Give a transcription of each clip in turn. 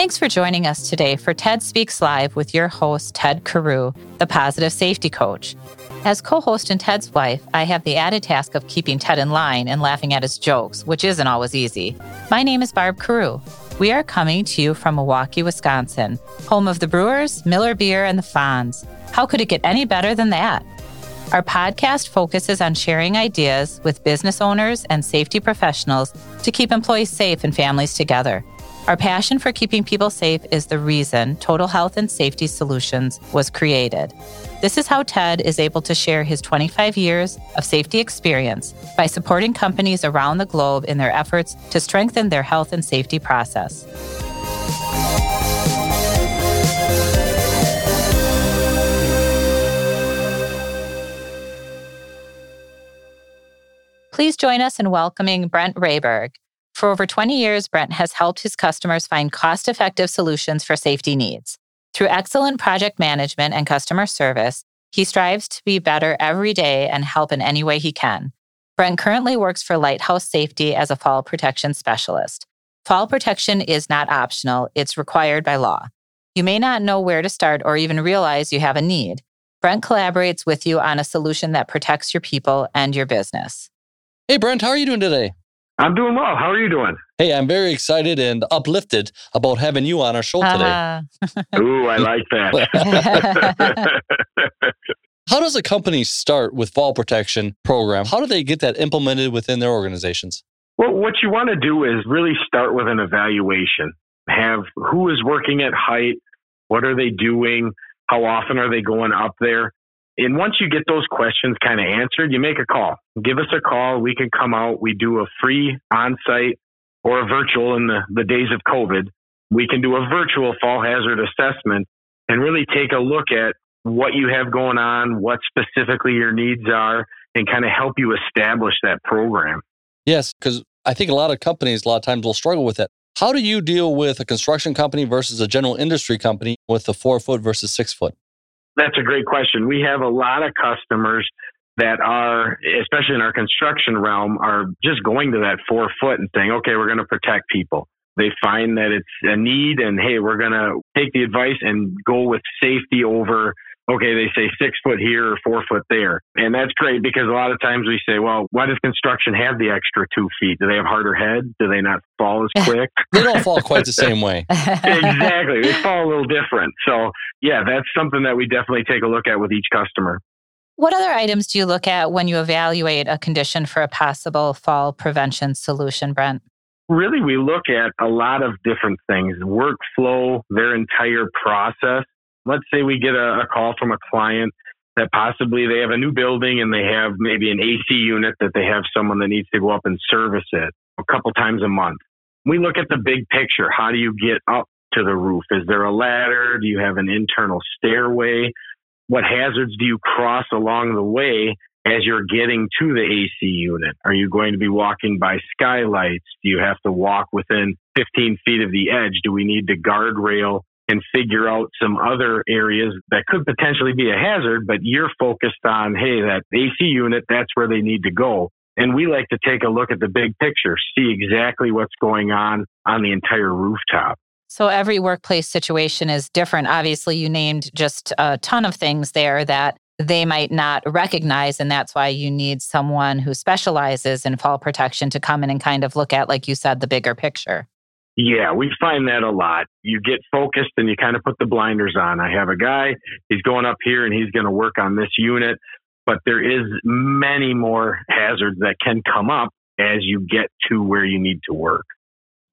Thanks for joining us today for TED Speaks Live with your host, Ted Carew, the positive safety coach. As co host and Ted's wife, I have the added task of keeping Ted in line and laughing at his jokes, which isn't always easy. My name is Barb Carew. We are coming to you from Milwaukee, Wisconsin, home of the Brewers, Miller Beer, and the Fonz. How could it get any better than that? Our podcast focuses on sharing ideas with business owners and safety professionals to keep employees safe and families together. Our passion for keeping people safe is the reason Total Health and Safety Solutions was created. This is how TED is able to share his 25 years of safety experience by supporting companies around the globe in their efforts to strengthen their health and safety process. Please join us in welcoming Brent Rayberg. For over 20 years, Brent has helped his customers find cost effective solutions for safety needs. Through excellent project management and customer service, he strives to be better every day and help in any way he can. Brent currently works for Lighthouse Safety as a fall protection specialist. Fall protection is not optional, it's required by law. You may not know where to start or even realize you have a need. Brent collaborates with you on a solution that protects your people and your business. Hey, Brent, how are you doing today? I'm doing well. How are you doing? Hey, I'm very excited and uplifted about having you on our show today. Uh-huh. Ooh, I like that. How does a company start with fall protection program? How do they get that implemented within their organizations? Well, what you want to do is really start with an evaluation. Have who is working at height? What are they doing? How often are they going up there? And once you get those questions kind of answered, you make a call. Give us a call. We can come out. We do a free on site or a virtual in the, the days of COVID. We can do a virtual fall hazard assessment and really take a look at what you have going on, what specifically your needs are, and kind of help you establish that program. Yes, because I think a lot of companies, a lot of times, will struggle with that. How do you deal with a construction company versus a general industry company with the four foot versus six foot? That's a great question. We have a lot of customers that are, especially in our construction realm, are just going to that four foot and saying, okay, we're going to protect people. They find that it's a need and hey, we're going to take the advice and go with safety over okay, they say six foot here or four foot there. And that's great because a lot of times we say, well, why does construction have the extra two feet? Do they have harder heads? Do they not fall as quick? they don't fall quite the same way. exactly. They fall a little different. So, yeah, that's something that we definitely take a look at with each customer. What other items do you look at when you evaluate a condition for a possible fall prevention solution, Brent? Really, we look at a lot of different things workflow, their entire process let's say we get a, a call from a client that possibly they have a new building and they have maybe an AC unit that they have someone that needs to go up and service it a couple times a month. We look at the big picture. How do you get up to the roof? Is there a ladder? Do you have an internal stairway? What hazards do you cross along the way as you're getting to the AC unit? Are you going to be walking by skylights? Do you have to walk within 15 feet of the edge? Do we need the guardrail and figure out some other areas that could potentially be a hazard, but you're focused on, hey, that AC unit, that's where they need to go. And we like to take a look at the big picture, see exactly what's going on on the entire rooftop. So every workplace situation is different. Obviously, you named just a ton of things there that they might not recognize. And that's why you need someone who specializes in fall protection to come in and kind of look at, like you said, the bigger picture. Yeah, we find that a lot. You get focused and you kind of put the blinders on. I have a guy, he's going up here and he's going to work on this unit, but there is many more hazards that can come up as you get to where you need to work.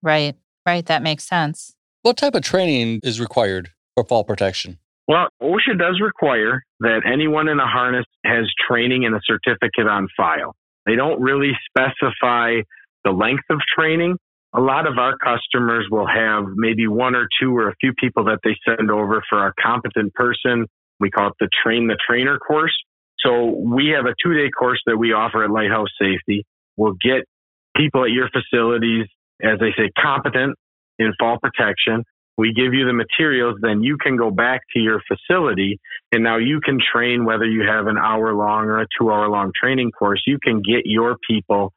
Right. Right, that makes sense. What type of training is required for fall protection? Well, OSHA does require that anyone in a harness has training and a certificate on file. They don't really specify the length of training, a lot of our customers will have maybe one or two or a few people that they send over for our competent person. We call it the train the trainer course. So we have a two day course that we offer at Lighthouse Safety. We'll get people at your facilities, as they say, competent in fall protection. We give you the materials, then you can go back to your facility and now you can train whether you have an hour long or a two hour long training course. You can get your people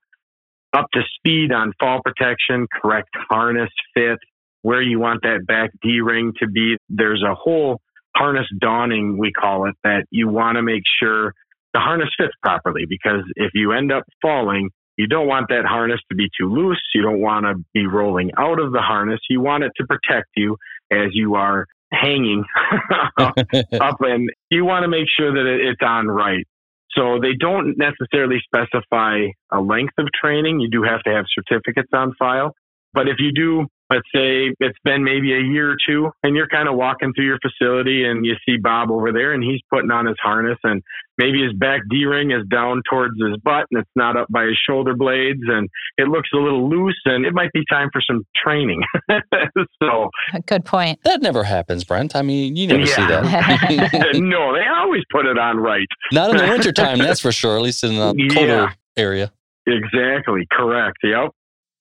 up to speed on fall protection, correct harness fit, where you want that back D ring to be. There's a whole harness donning, we call it, that you want to make sure the harness fits properly because if you end up falling, you don't want that harness to be too loose. You don't want to be rolling out of the harness. You want it to protect you as you are hanging up, and you want to make sure that it's on right. So they don't necessarily specify a length of training. You do have to have certificates on file. But if you do let's say it's been maybe a year or two and you're kind of walking through your facility and you see Bob over there and he's putting on his harness and maybe his back D ring is down towards his butt and it's not up by his shoulder blades and it looks a little loose and it might be time for some training. so good point. That never happens, Brent. I mean, you never yeah. see that. no, they always put it on right. Not in the wintertime, that's for sure, at least in the colder yeah. area. Exactly. Correct. Yep.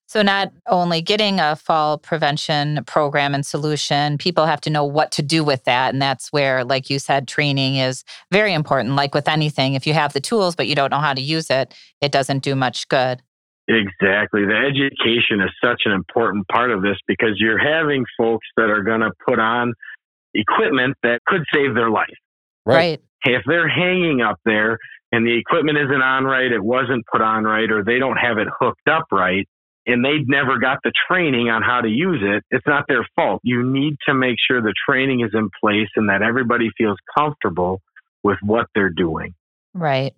So, not only getting a fall prevention program and solution, people have to know what to do with that. And that's where, like you said, training is very important. Like with anything, if you have the tools, but you don't know how to use it, it doesn't do much good. Exactly. The education is such an important part of this because you're having folks that are going to put on equipment that could save their life. Right. right. If they're hanging up there and the equipment isn't on right, it wasn't put on right, or they don't have it hooked up right, and they've never got the training on how to use it, it's not their fault. You need to make sure the training is in place and that everybody feels comfortable with what they're doing. Right.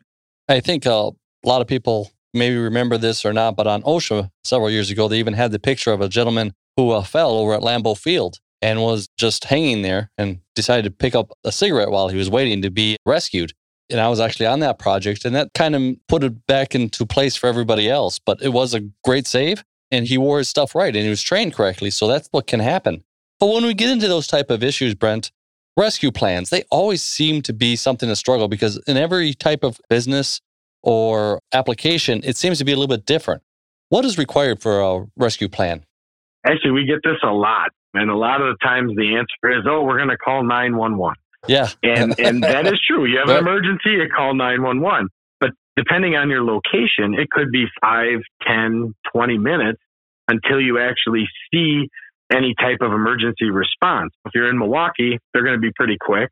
I think uh, a lot of people maybe remember this or not, but on OSHA several years ago, they even had the picture of a gentleman who uh, fell over at Lambeau Field and was just hanging there and decided to pick up a cigarette while he was waiting to be rescued. And I was actually on that project, and that kind of put it back into place for everybody else. But it was a great save, and he wore his stuff right, and he was trained correctly. So that's what can happen. But when we get into those type of issues, Brent, rescue plans they always seem to be something to struggle because in every type of business or application, it seems to be a little bit different. What is required for a rescue plan? Actually, we get this a lot. And a lot of the times the answer is, oh, we're going to call 911. Yeah. and and that is true. You have an emergency, you call 911. But depending on your location, it could be 5, 10, 20 minutes until you actually see any type of emergency response. If you're in Milwaukee, they're going to be pretty quick.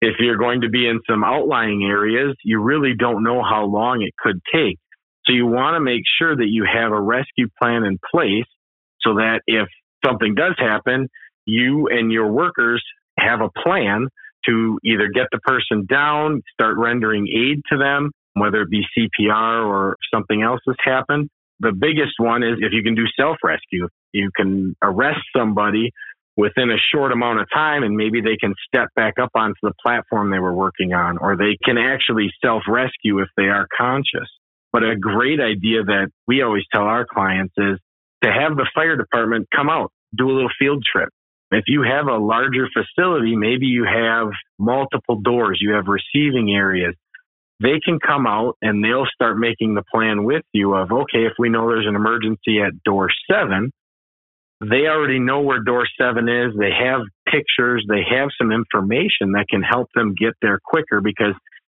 If you're going to be in some outlying areas, you really don't know how long it could take. So you want to make sure that you have a rescue plan in place so that if something does happen, you and your workers have a plan to either get the person down, start rendering aid to them, whether it be CPR or something else has happened. The biggest one is if you can do self rescue, you can arrest somebody within a short amount of time and maybe they can step back up onto the platform they were working on, or they can actually self rescue if they are conscious. But a great idea that we always tell our clients is to have the fire department come out, do a little field trip, if you have a larger facility, maybe you have multiple doors, you have receiving areas. They can come out and they'll start making the plan with you of, okay, if we know there's an emergency at door seven, they already know where door seven is. They have pictures. They have some information that can help them get there quicker because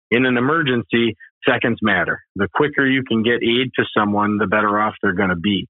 in an emergency, seconds matter. The quicker you can get aid to someone, the better off they're going to be.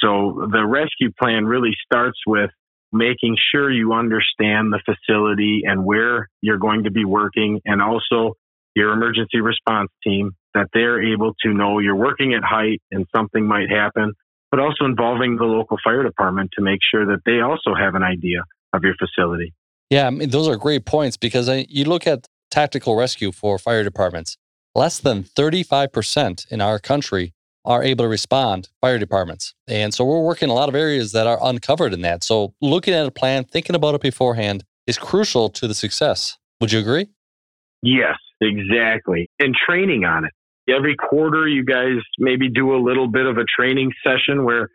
So the rescue plan really starts with making sure you understand the facility and where you're going to be working and also your emergency response team that they're able to know you're working at height and something might happen, but also involving the local fire department to make sure that they also have an idea of your facility. Yeah, I mean, those are great points because I, you look at tactical rescue for fire departments, less than 35% in our country are able to respond, fire departments. And so we're working a lot of areas that are uncovered in that. So looking at a plan, thinking about it beforehand is crucial to the success. Would you agree? Yes, exactly. And training on it. Every quarter, you guys maybe do a little bit of a training session where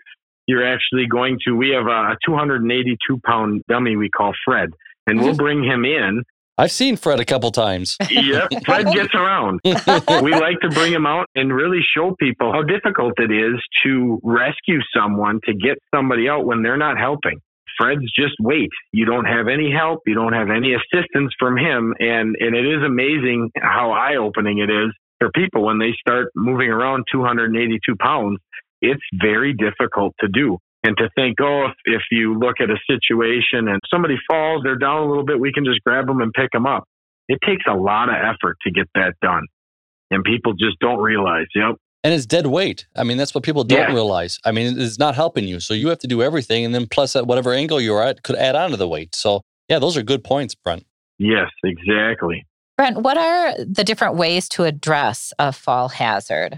you're actually going to, we have a 282 pound dummy we call Fred, and we'll mm-hmm. bring him in I've seen Fred a couple times. yep, Fred gets around. we like to bring him out and really show people how difficult it is to rescue someone, to get somebody out when they're not helping. Fred's just wait. You don't have any help. You don't have any assistance from him. And, and it is amazing how eye opening it is for people when they start moving around 282 pounds. It's very difficult to do. And to think, oh, if, if you look at a situation and somebody falls, they're down a little bit, we can just grab them and pick them up. It takes a lot of effort to get that done. And people just don't realize, yep. And it's dead weight. I mean, that's what people don't Yeah. realize. I mean, it's not helping you. So you have to do everything. And then plus at whatever angle you're at could add on to the weight. So yeah, those are good points, Brent. Yes, exactly. Brent, what are the different ways to address a fall hazard?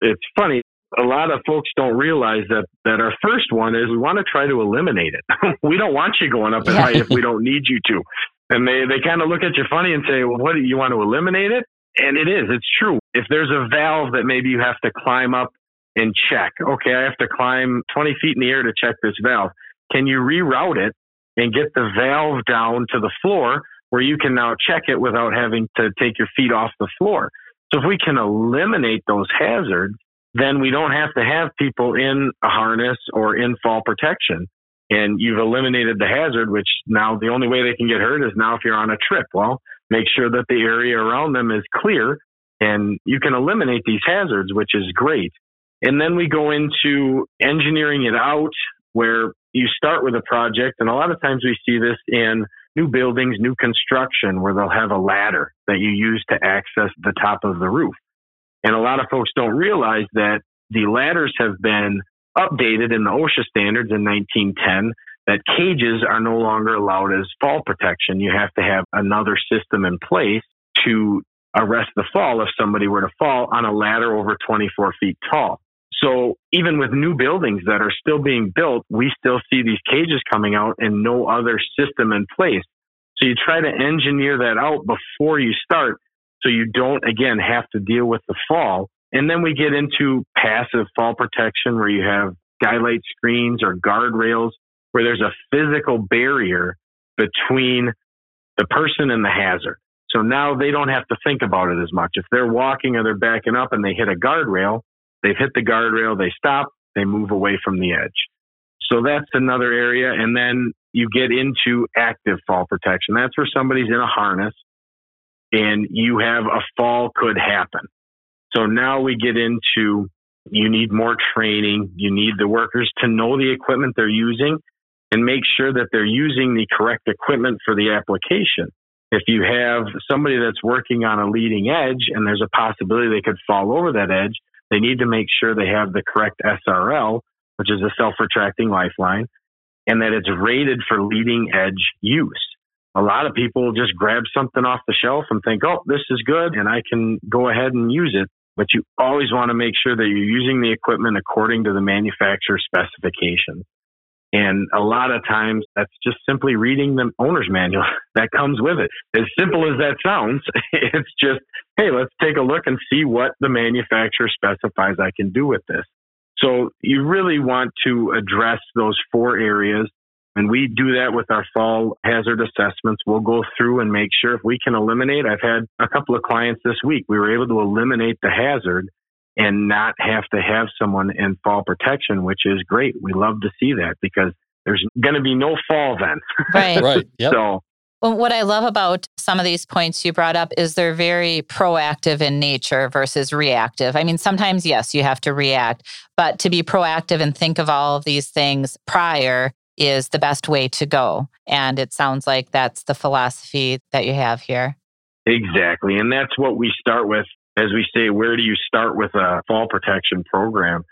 It's funny. A lot of folks don't realize that, that our first one is we want to try to eliminate it. we don't want you going up Yeah. height if we don't need you to. And they, they kind of look at you funny and say, well, what do you want to eliminate it? And it is, it's true. If there's a valve that maybe you have to climb up and check, okay, I have to climb 20 feet in the air to check this valve. Can you reroute it and get the valve down to the floor where you can now check it without having to take your feet off the floor? So if we can eliminate those hazards, then we don't have to have people in a harness or in fall protection. And you've eliminated the hazard, which now the only way they can get hurt is now if you're on a trip. Well, make sure that the area around them is clear and you can eliminate these hazards, which is great. And then we go into engineering it out where you start with a project. And a lot of times we see this in new buildings, new construction, where they'll have a ladder that you use to access the top of the roof. And a lot of folks don't realize that the ladders have been updated in the OSHA standards in 1910 that cages are no longer allowed as fall protection. You have to have another system in place to arrest the fall if somebody were to fall on a ladder over 24 feet tall. So even with new buildings that are still being built, we still see these cages coming out and no other system in place. So you try to engineer that out before you start so you don't again have to deal with the fall. And then we get into passive fall protection where you have skylight screens or guardrails where there's a physical barrier between the person and the hazard. So now they don't have to think about it as much. If they're walking or they're backing up and they hit a guardrail, they've hit the guardrail, they stop, they move away from the edge. So that's another area. And then you get into active fall protection. That's where somebody's in a harness and you have a fall could happen. So now we get into you need more training. You need the workers to know the equipment they're using and make sure that they're using the correct equipment for the application. If you have somebody that's working on a leading edge and there's a possibility they could fall over that edge, they need to make sure they have the correct SRL, which is a self retracting lifeline, and that it's rated for leading edge use. A lot of people just grab something off the shelf and think, oh, this is good and I can go ahead and use it. But you always want to make sure that you're using the equipment according to the manufacturer specifications. And a lot of times that's just simply reading the owner's manual that comes with it. As simple as that sounds, it's just, hey, let's take a look and see what the manufacturer specifies I can do with this. So you really want to address those four areas. And we do that with our fall hazard assessments. We'll go through and make sure if we can eliminate. I've had a couple of clients this week. We were able to eliminate the hazard and not have to have someone in fall protection, which is great. We love to see that because there's going to be no fall then. Right. Right. Yep. So, Well, what I love about some of these points you brought up is they're very proactive in nature versus reactive. I mean, sometimes, yes, you have to react, but to be proactive and think of all of these things prior is the best way to go. And it sounds like that's the philosophy that you have here. Exactly. And that's what we start with. As we say, where do you start with a fall protection program?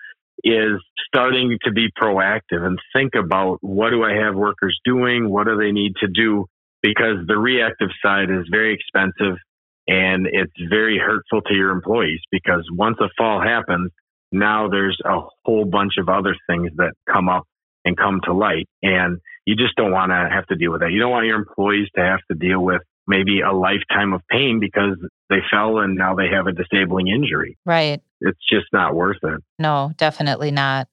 Is starting to be proactive and think about what do I have workers doing? What do they need to do? Because the reactive side is very expensive and it's very hurtful to your employees because once a fall happens, now there's a whole bunch of other things that come up and come to light. And you just don't want to have to deal with that. You don't want your employees to have to deal with maybe a lifetime of pain because they fell and now they have a disabling injury. Right. It's just not worth it. No, definitely not.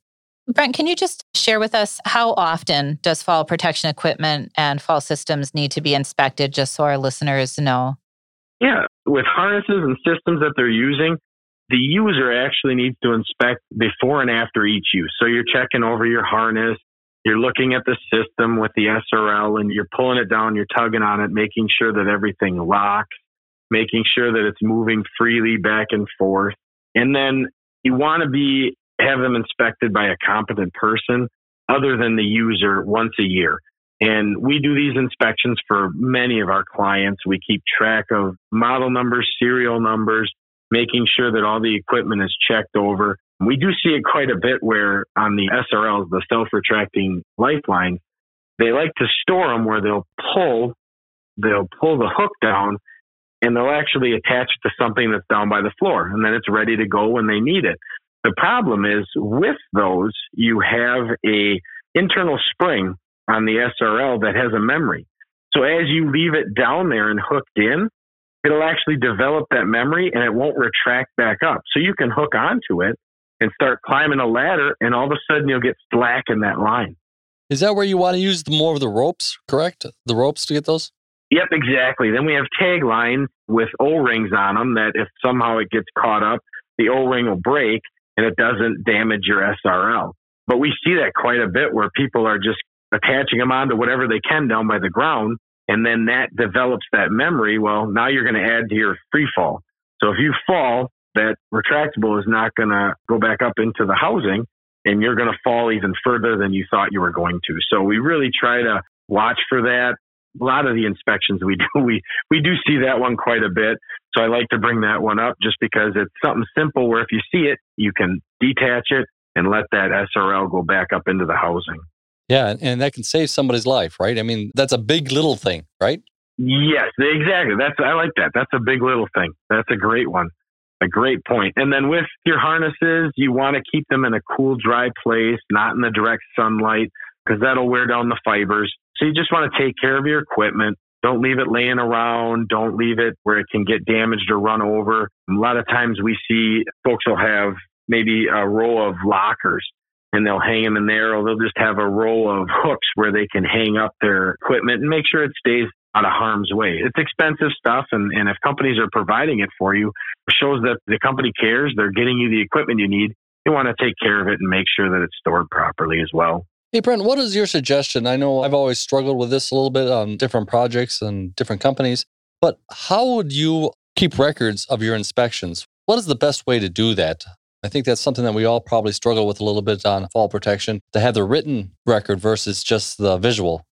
Brent, can you just share with us how often does fall protection equipment and fall systems need to be inspected just so our listeners know? Yeah, with harnesses and systems that they're using, the user actually needs to inspect before and after each use. So you're checking over your harness, you're looking at the system with the SRL and you're pulling it down, you're tugging on it, making sure that everything locks, making sure that it's moving freely back and forth. And then you want to be have them inspected by a competent person. other than the user once a year. And we do these inspections for many of our clients. We keep track of model numbers, serial numbers, making sure that all the equipment is checked over. We do see it quite a bit where on the SRLs, the self retracting lifeline, they like to store them where they'll pull, they'll pull the hook down and they'll actually attach it to something that's down by the floor and then it's ready to go when they need it. The problem is with those, you have a internal spring on the SRL that has a memory. So as you leave it down there and hooked in, it'll actually develop that memory and it won't retract back up. So you can hook onto it and start climbing a ladder and all of a sudden you'll get slack in that line. Is that where you want to use more of the ropes, correct? The ropes to get those? Yep, exactly. Then we have tag lines with O-rings on them that if somehow it gets caught up, the O-ring will break and it doesn't damage your SRL. But we see that quite a bit where people are just attaching them onto whatever they can down by the ground. And then that develops that memory. Well, now you're going to add to your free fall. So if you fall, that retractable is not going to go back up into the housing and you're going to fall even further than you thought you were going to. So we really try to watch for that. A lot of the inspections we do, we, we do see that one quite a bit. So I like to bring that one up just because it's something simple where if you see it, you can detach it and let that SRL go back up into the housing. Yeah, and that can save somebody's life, right? I mean, that's a big little thing, right? Yes, exactly. That's I like that. That's a big little thing. That's a great one. A great point. And then with your harnesses, you want to keep them in a cool, dry place, not in the direct sunlight, because that'll wear down the fibers. So you just want to take care of your equipment. Don't leave it laying around. Don't leave it where it can get damaged or run over. A lot of times we see folks will have maybe a row of lockers and they'll hang them in there, or they'll just have a row of hooks where they can hang up their equipment and make sure it stays out of harm's way. It's expensive stuff, and, and if companies are providing it for you, it shows that the company cares. They're getting you the equipment you need. You want to take care of it and make sure that it's stored properly as well. Hey, Brent, what is your suggestion? I know I've always struggled with this a little bit on different projects and different companies, but how would you keep records of your inspections? What is the best way to do that? I think that's something that we all probably struggle with a little bit on fall protection to have the written record versus just the visual.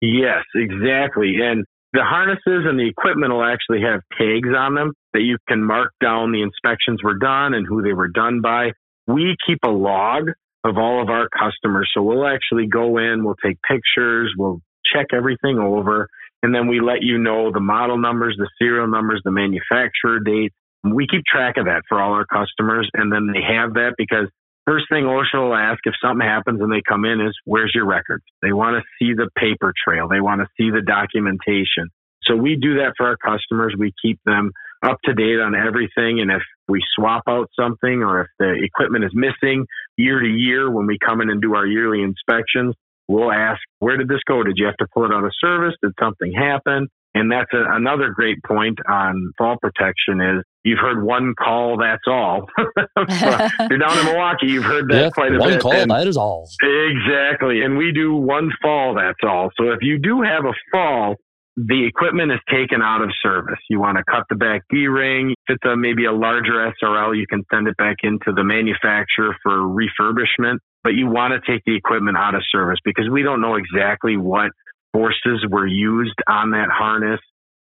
Yes, exactly. And the harnesses and the equipment will actually have tags on them that you can mark down the inspections were done and who they were done by. We keep a log of all of our customers. So we'll actually go in, we'll take pictures, we'll check everything over, and then we let you know the model numbers, the serial numbers, the manufacturer dates, we keep track of that for all our customers, and then they have that because first thing OSHA will ask if something happens and they come in is, "Where's your records?" They want to see the paper trail. They want to see the documentation. So we do that for our customers. We keep them up to date on everything. And if we swap out something or if the equipment is missing year to year when we come in and do our yearly inspections, we'll ask, where did this go? Did you have to pull it out of service? Did something happen? And that's a, another great point on fall protection is you've heard one call, that's all. you're down in Milwaukee, you've heard that yeah, quite a one bit. One call, that is all. Exactly. And we do one fall, that's all. So if you do have a fall, the equipment is taken out of service. You want to cut the back D ring. If it's a, maybe a larger SRL, you can send it back into the manufacturer for refurbishment. But you want to take the equipment out of service because we don't know exactly what forces were used on that harness.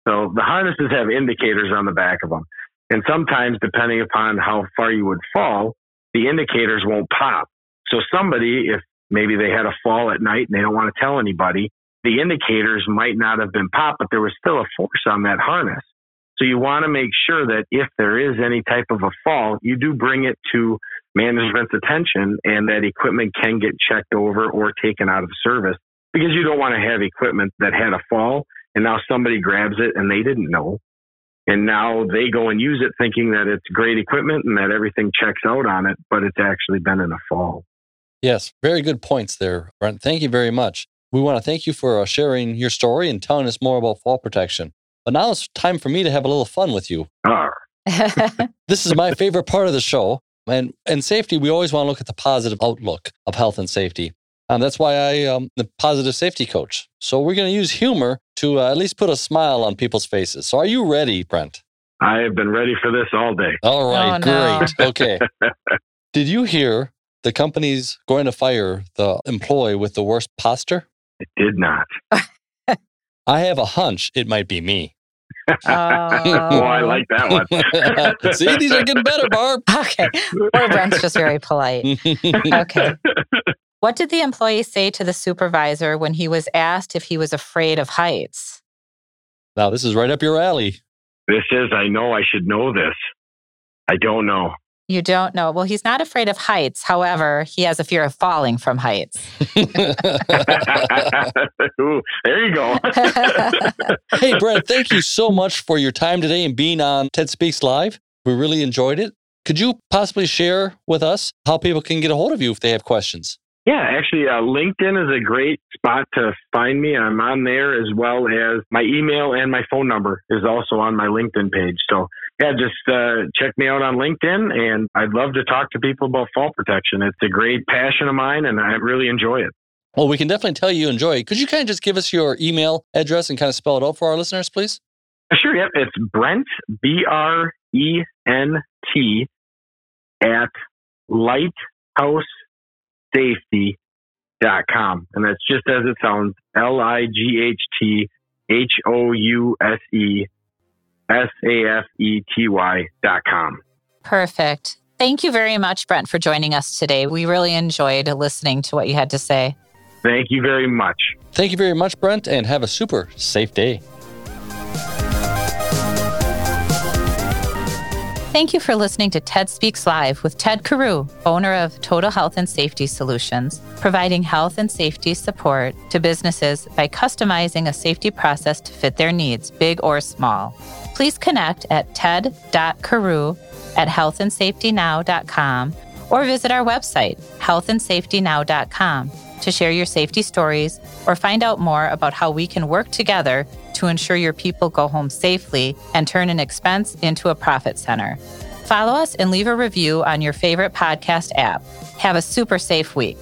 So the harnesses have indicators on the back of them. And sometimes, depending upon how far you would fall, the indicators won't pop. So somebody, if maybe they had a fall at night and they don't want to tell anybody, the indicators might not have been popped, but there was still a force on that harness. So you want to make sure that if there is any type of a fall, you do bring it to management's attention and that equipment can get checked over or taken out of service because you don't want to have equipment that had a fall and now somebody grabs it and they didn't know. And now they go and use it thinking that it's great equipment and that everything checks out on it, but it's actually been in a fall. Yes, very good points there, Brent. Thank you very much. We want to thank you for uh, sharing your story and telling us more about fall protection. But now it's time for me to have a little fun with you. this is my favorite part of the show. And in safety, we always want to look at the positive outlook of health and safety. Um, that's why I am um, the positive safety coach. So we're going to use humor to uh, at least put a smile on people's faces. So are you ready, Brent? I have been ready for this all day. All right, oh, great. No. Okay. Did you hear the company's going to fire the employee with the worst posture? It did not. I have a hunch it might be me. oh, I like that one. See, these are getting better, Barb. Okay. Or Brent's just very polite. Okay. What did the employee say to the supervisor when he was asked if he was afraid of heights? Now, this is right up your alley. This is, I know I should know this. I don't know. You don't know. Well, he's not afraid of heights. However, he has a fear of falling from heights. Ooh, there you go. hey, Brent, thank you so much for your time today and being on TED Speaks Live. We really enjoyed it. Could you possibly share with us how people can get a hold of you if they have questions? Yeah, actually, uh, LinkedIn is a great spot to find me. I'm on there as well as my email and my phone number is also on my LinkedIn page. So, yeah, just uh, check me out on LinkedIn, and I'd love to talk to people about fall protection. It's a great passion of mine, and I really enjoy it. Well, we can definitely tell you enjoy it. Could you kind of just give us your email address and kind of spell it out for our listeners, please? Sure. Yep. It's Brent B R E N T at Lighthouse safety.com. And that's just as it sounds L I G H T H O U S E S A F E T Y.com. Perfect. Thank you very much, Brent, for joining us today. We really enjoyed listening to what you had to say. Thank you very much. Thank you very much, Brent, and have a super safe day. Thank you for listening to TED Speaks Live with Ted Carew, owner of Total Health and Safety Solutions, providing health and safety support to businesses by customizing a safety process to fit their needs, big or small. Please connect at ted.carew at healthandsafetynow.com or visit our website, healthandsafetynow.com, to share your safety stories or find out more about how we can work together to ensure your people go home safely and turn an expense into a profit center. Follow us and leave a review on your favorite podcast app. Have a super safe week.